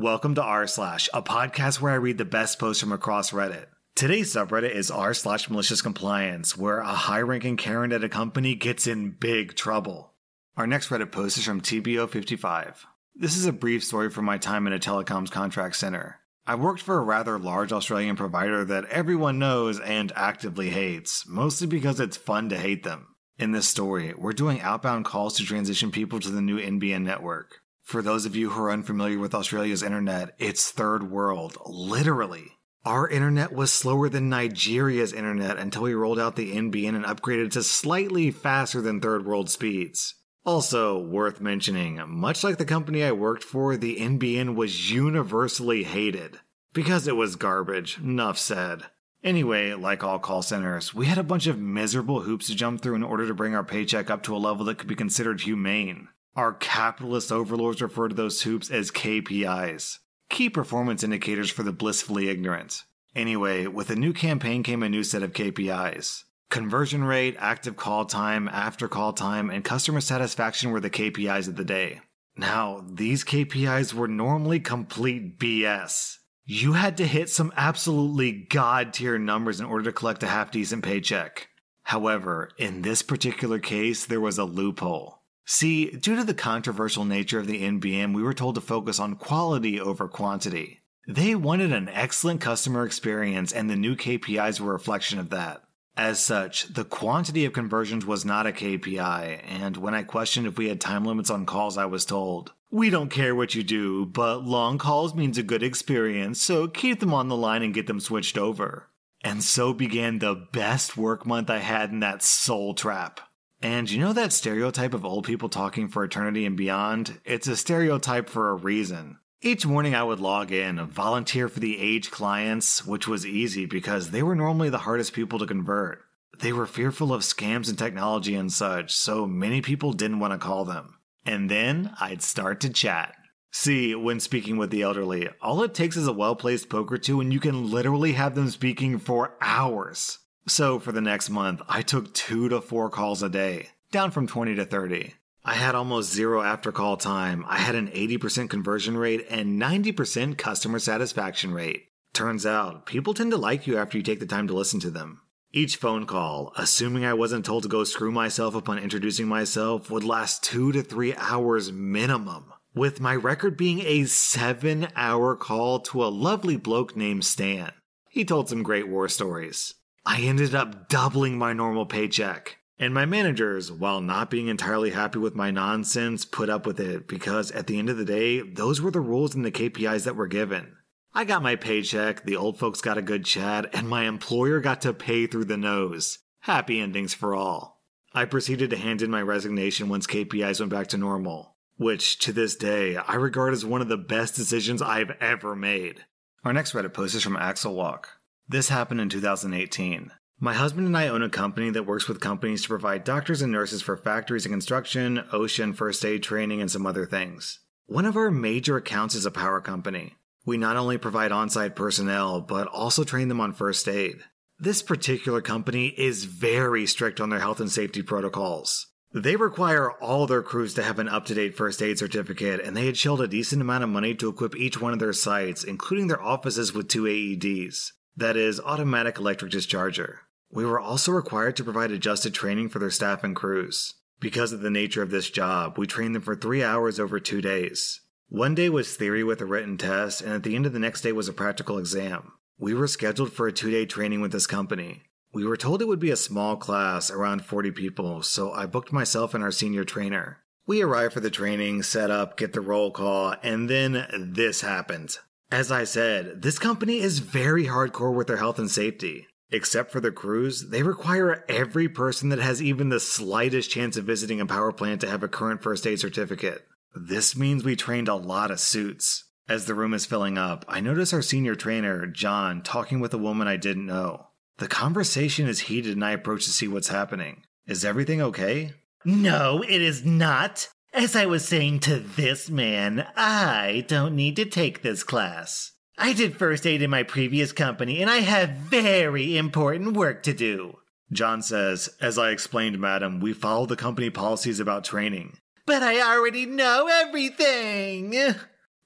Welcome to r slash, a podcast where I read the best posts from across Reddit. Today's subreddit is r slash malicious compliance, where a high-ranking Karen at a company gets in big trouble. Our next Reddit post is from TBO55. This is a brief story from my time in a telecoms contract center. I worked for a rather large Australian provider that everyone knows and actively hates, mostly because it's fun to hate them. In this story, we're doing outbound calls to transition people to the new NBN network. For those of you who are unfamiliar with Australia's internet, it's third world, literally. Our internet was slower than Nigeria's internet until we rolled out the NBN and upgraded to slightly faster than third world speeds. Also, worth mentioning, much like the company I worked for, the NBN was universally hated. Because it was garbage, enough said. Anyway, like all call centers, we had a bunch of miserable hoops to jump through in order to bring our paycheck up to a level that could be considered humane. Our capitalist overlords refer to those hoops as KPIs, key performance indicators for the blissfully ignorant. Anyway, with a new campaign came a new set of KPIs. Conversion rate, active call time, after call time, and customer satisfaction were the KPIs of the day. Now, these KPIs were normally complete BS. You had to hit some absolutely god tier numbers in order to collect a half decent paycheck. However, in this particular case, there was a loophole. See, due to the controversial nature of the NBN, we were told to focus on quality over quantity. They wanted an excellent customer experience, and the new KPIs were a reflection of that. As such, the quantity of conversions was not a KPI, and when I questioned if we had time limits on calls, I was told, We don't care what you do, but long calls means a good experience, so keep them on the line and get them switched over. And so began the best work month I had in that soul trap. And you know that stereotype of old people talking for eternity and beyond? It's a stereotype for a reason. Each morning I would log in, volunteer for the age clients, which was easy because they were normally the hardest people to convert. They were fearful of scams and technology and such, so many people didn't want to call them. And then I'd start to chat. See, when speaking with the elderly, all it takes is a well placed poke or two, and you can literally have them speaking for hours. So for the next month, I took two to four calls a day, down from 20 to 30. I had almost zero after call time. I had an 80% conversion rate and 90% customer satisfaction rate. Turns out, people tend to like you after you take the time to listen to them. Each phone call, assuming I wasn't told to go screw myself upon introducing myself, would last two to three hours minimum, with my record being a seven hour call to a lovely bloke named Stan. He told some great war stories. I ended up doubling my normal paycheck. And my managers, while not being entirely happy with my nonsense, put up with it because at the end of the day, those were the rules and the KPIs that were given. I got my paycheck, the old folks got a good chat, and my employer got to pay through the nose. Happy endings for all. I proceeded to hand in my resignation once KPIs went back to normal, which to this day I regard as one of the best decisions I've ever made. Our next Reddit post is from Axel Walk. This happened in 2018. My husband and I own a company that works with companies to provide doctors and nurses for factories and construction, OSHA, first aid training, and some other things. One of our major accounts is a power company. We not only provide on site personnel, but also train them on first aid. This particular company is very strict on their health and safety protocols. They require all their crews to have an up to date first aid certificate, and they had shelled a decent amount of money to equip each one of their sites, including their offices, with two AEDs. That is, automatic electric discharger. We were also required to provide adjusted training for their staff and crews. Because of the nature of this job, we trained them for three hours over two days. One day was theory with a written test, and at the end of the next day was a practical exam. We were scheduled for a two day training with this company. We were told it would be a small class, around 40 people, so I booked myself and our senior trainer. We arrived for the training, set up, get the roll call, and then this happened. As I said, this company is very hardcore with their health and safety. Except for the crews, they require every person that has even the slightest chance of visiting a power plant to have a current first aid certificate. This means we trained a lot of suits. As the room is filling up, I notice our senior trainer, John, talking with a woman I didn't know. The conversation is heated and I approach to see what's happening. Is everything okay? No, it is not. As I was saying to this man, I don't need to take this class. I did first aid in my previous company, and I have very important work to do. John says, As I explained, madam, we follow the company policies about training. But I already know everything.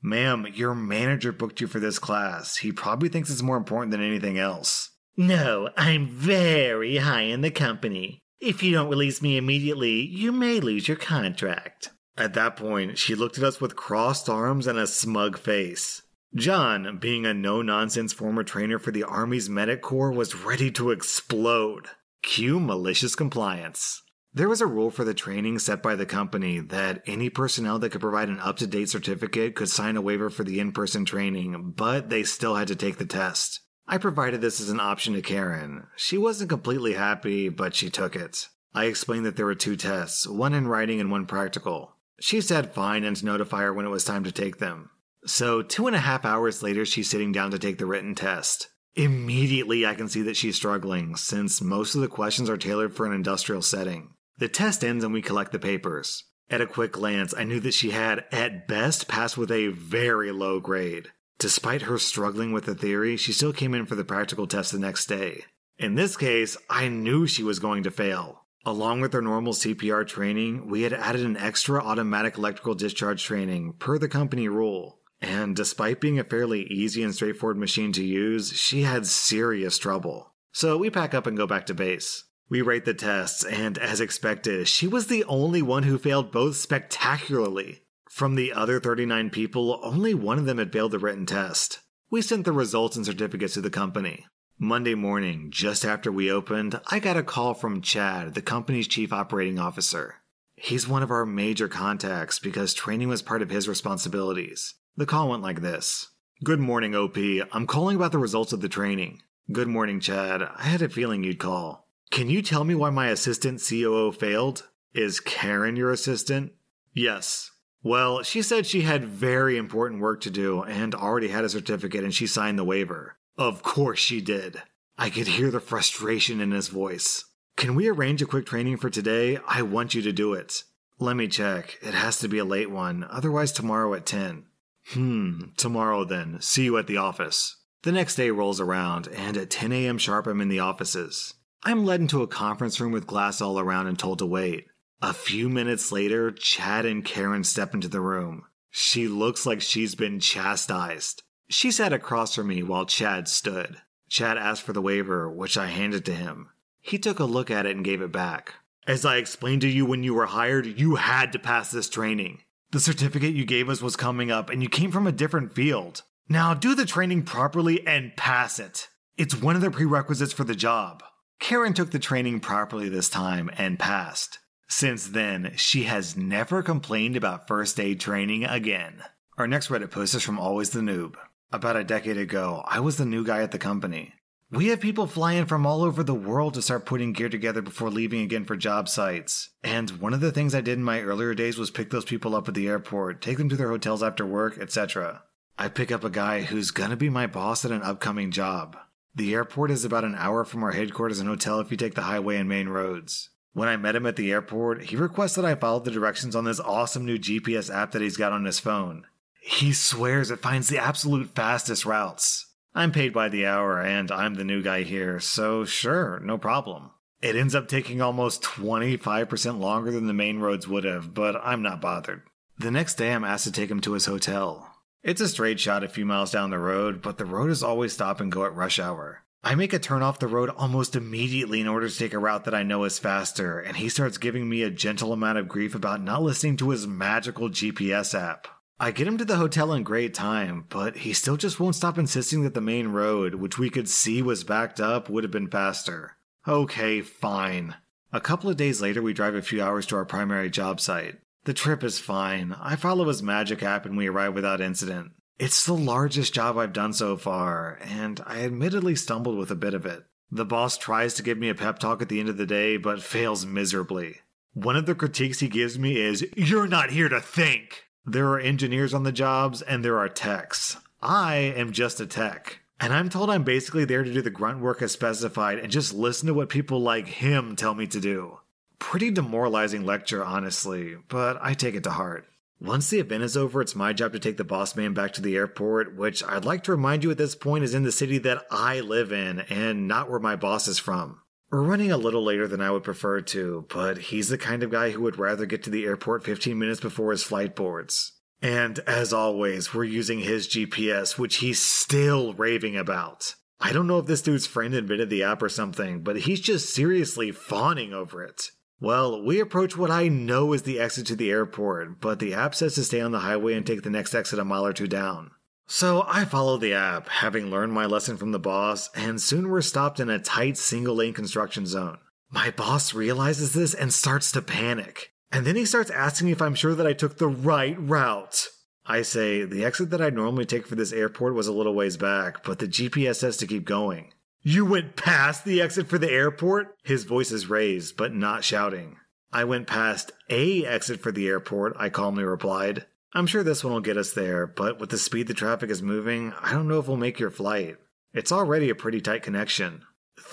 Ma'am, your manager booked you for this class. He probably thinks it's more important than anything else. No, I'm very high in the company. If you don't release me immediately, you may lose your contract. At that point, she looked at us with crossed arms and a smug face. John, being a no nonsense former trainer for the Army's Medic Corps, was ready to explode. Cue malicious compliance. There was a rule for the training set by the company that any personnel that could provide an up to date certificate could sign a waiver for the in person training, but they still had to take the test. I provided this as an option to Karen. She wasn't completely happy, but she took it. I explained that there were two tests, one in writing and one practical. She said fine and to notify her when it was time to take them. So, two and a half hours later, she's sitting down to take the written test. Immediately, I can see that she's struggling, since most of the questions are tailored for an industrial setting. The test ends and we collect the papers. At a quick glance, I knew that she had, at best, passed with a very low grade. Despite her struggling with the theory, she still came in for the practical test the next day. In this case, I knew she was going to fail. Along with her normal CPR training, we had added an extra automatic electrical discharge training, per the company rule. And despite being a fairly easy and straightforward machine to use, she had serious trouble. So we pack up and go back to base. We rate the tests, and as expected, she was the only one who failed both spectacularly. From the other 39 people, only one of them had failed the written test. We sent the results and certificates to the company. Monday morning, just after we opened, I got a call from Chad, the company's chief operating officer. He's one of our major contacts because training was part of his responsibilities. The call went like this Good morning, OP. I'm calling about the results of the training. Good morning, Chad. I had a feeling you'd call. Can you tell me why my assistant COO failed? Is Karen your assistant? Yes. Well, she said she had very important work to do and already had a certificate and she signed the waiver. Of course she did. I could hear the frustration in his voice. Can we arrange a quick training for today? I want you to do it. Let me check. It has to be a late one, otherwise, tomorrow at 10. Hmm, tomorrow then. See you at the office. The next day rolls around, and at 10 a.m. sharp, I'm in the offices. I'm led into a conference room with glass all around and told to wait. A few minutes later, Chad and Karen step into the room. She looks like she's been chastised. She sat across from me while Chad stood. Chad asked for the waiver, which I handed to him. He took a look at it and gave it back. As I explained to you when you were hired, you had to pass this training. The certificate you gave us was coming up, and you came from a different field. Now do the training properly and pass it. It's one of the prerequisites for the job. Karen took the training properly this time and passed. Since then, she has never complained about first aid training again. Our next Reddit post is from Always the Noob. About a decade ago, I was the new guy at the company. We have people flying from all over the world to start putting gear together before leaving again for job sites. And one of the things I did in my earlier days was pick those people up at the airport, take them to their hotels after work, etc. I pick up a guy who's gonna be my boss at an upcoming job. The airport is about an hour from our headquarters and hotel if you take the highway and main roads. When I met him at the airport, he requested I follow the directions on this awesome new GPS app that he's got on his phone. He swears it finds the absolute fastest routes. I'm paid by the hour and I'm the new guy here, so sure, no problem. It ends up taking almost 25% longer than the main roads would have, but I'm not bothered. The next day, I'm asked to take him to his hotel. It's a straight shot a few miles down the road, but the road is always stop and go at rush hour. I make a turn off the road almost immediately in order to take a route that I know is faster, and he starts giving me a gentle amount of grief about not listening to his magical GPS app. I get him to the hotel in great time, but he still just won't stop insisting that the main road, which we could see was backed up, would have been faster. Okay, fine. A couple of days later, we drive a few hours to our primary job site. The trip is fine. I follow his magic app and we arrive without incident. It's the largest job I've done so far, and I admittedly stumbled with a bit of it. The boss tries to give me a pep talk at the end of the day, but fails miserably. One of the critiques he gives me is, You're not here to think! There are engineers on the jobs, and there are techs. I am just a tech. And I'm told I'm basically there to do the grunt work as specified and just listen to what people like him tell me to do. Pretty demoralizing lecture, honestly, but I take it to heart. Once the event is over, it's my job to take the boss man back to the airport, which I'd like to remind you at this point is in the city that I live in and not where my boss is from. We're running a little later than I would prefer to, but he's the kind of guy who would rather get to the airport 15 minutes before his flight boards. And as always, we're using his GPS, which he's still raving about. I don't know if this dude's friend invented the app or something, but he's just seriously fawning over it. Well, we approach what I know is the exit to the airport, but the app says to stay on the highway and take the next exit a mile or two down. So I follow the app, having learned my lesson from the boss, and soon we're stopped in a tight single lane construction zone. My boss realizes this and starts to panic. And then he starts asking me if I'm sure that I took the right route. I say, the exit that I normally take for this airport was a little ways back, but the GPS says to keep going. You went past the exit for the airport? His voice is raised, but not shouting. I went past a exit for the airport, I calmly replied. I'm sure this one will get us there, but with the speed the traffic is moving, I don't know if we'll make your flight. It's already a pretty tight connection.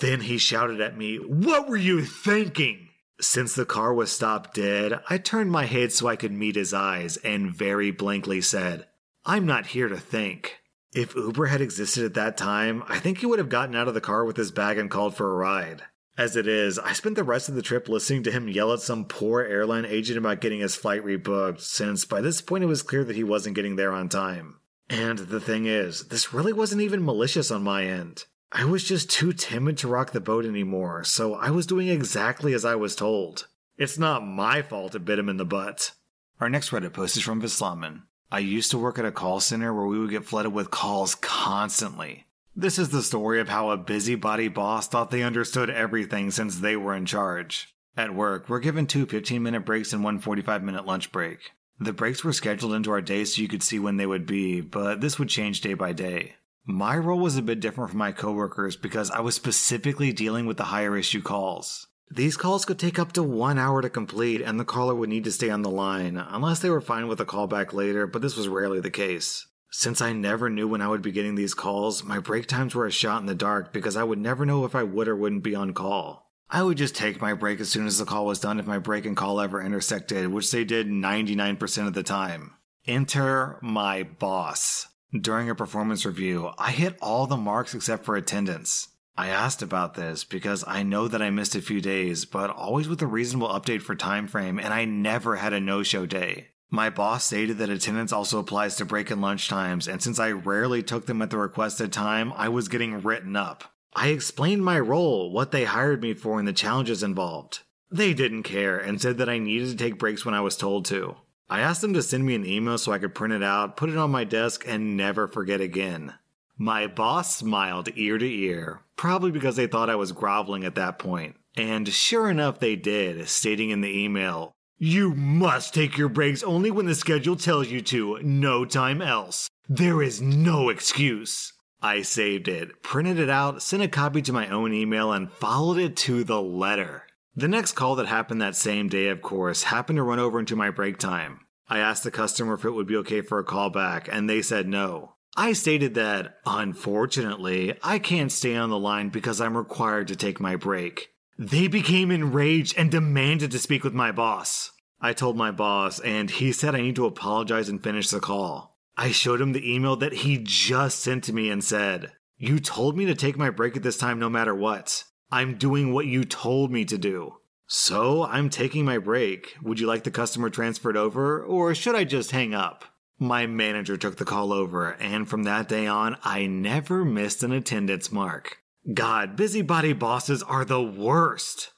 Then he shouted at me, What were you thinking? Since the car was stopped dead, I turned my head so I could meet his eyes and very blankly said, I'm not here to think. If Uber had existed at that time, I think he would have gotten out of the car with his bag and called for a ride. As it is, I spent the rest of the trip listening to him yell at some poor airline agent about getting his flight rebooked, since by this point it was clear that he wasn't getting there on time. And the thing is, this really wasn't even malicious on my end. I was just too timid to rock the boat anymore, so I was doing exactly as I was told. It's not my fault it bit him in the butt. Our next Reddit post is from Vislaman. I used to work at a call center where we would get flooded with calls constantly. This is the story of how a busybody boss thought they understood everything since they were in charge. At work, we're given two 15 minute breaks and one 45 minute lunch break. The breaks were scheduled into our days so you could see when they would be, but this would change day by day. My role was a bit different from my coworkers because I was specifically dealing with the higher issue calls. These calls could take up to one hour to complete, and the caller would need to stay on the line, unless they were fine with a callback later, but this was rarely the case. Since I never knew when I would be getting these calls, my break times were a shot in the dark because I would never know if I would or wouldn't be on call. I would just take my break as soon as the call was done if my break and call ever intersected, which they did 99% of the time. Enter my boss. During a performance review, I hit all the marks except for attendance. I asked about this because I know that I missed a few days, but always with a reasonable update for time frame, and I never had a no-show day. My boss stated that attendance also applies to break and lunch times, and since I rarely took them at the requested time, I was getting written up. I explained my role, what they hired me for, and the challenges involved. They didn't care and said that I needed to take breaks when I was told to. I asked them to send me an email so I could print it out, put it on my desk, and never forget again. My boss smiled ear to ear, probably because they thought I was groveling at that point. And sure enough, they did, stating in the email, You must take your breaks only when the schedule tells you to, no time else. There is no excuse. I saved it, printed it out, sent a copy to my own email, and followed it to the letter. The next call that happened that same day, of course, happened to run over into my break time. I asked the customer if it would be okay for a call back, and they said no. I stated that, unfortunately, I can't stay on the line because I'm required to take my break. They became enraged and demanded to speak with my boss. I told my boss, and he said I need to apologize and finish the call. I showed him the email that he just sent to me and said, You told me to take my break at this time no matter what. I'm doing what you told me to do. So I'm taking my break. Would you like the customer transferred over, or should I just hang up? My manager took the call over, and from that day on, I never missed an attendance mark. God, busybody bosses are the worst.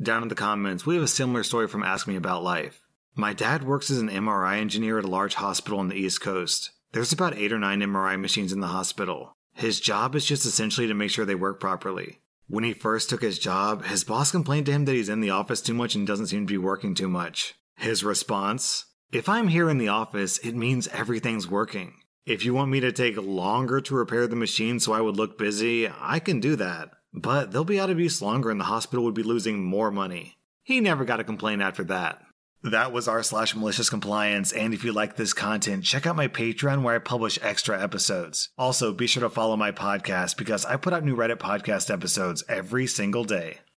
Down in the comments, we have a similar story from Ask Me About Life. My dad works as an MRI engineer at a large hospital on the East Coast. There's about eight or nine MRI machines in the hospital. His job is just essentially to make sure they work properly. When he first took his job, his boss complained to him that he's in the office too much and doesn't seem to be working too much. His response If I'm here in the office, it means everything's working. If you want me to take longer to repair the machine so I would look busy, I can do that. But they'll be out of use longer and the hospital would be losing more money. He never got a complaint after that. That was r slash malicious compliance, and if you like this content, check out my Patreon where I publish extra episodes. Also, be sure to follow my podcast because I put out new Reddit podcast episodes every single day.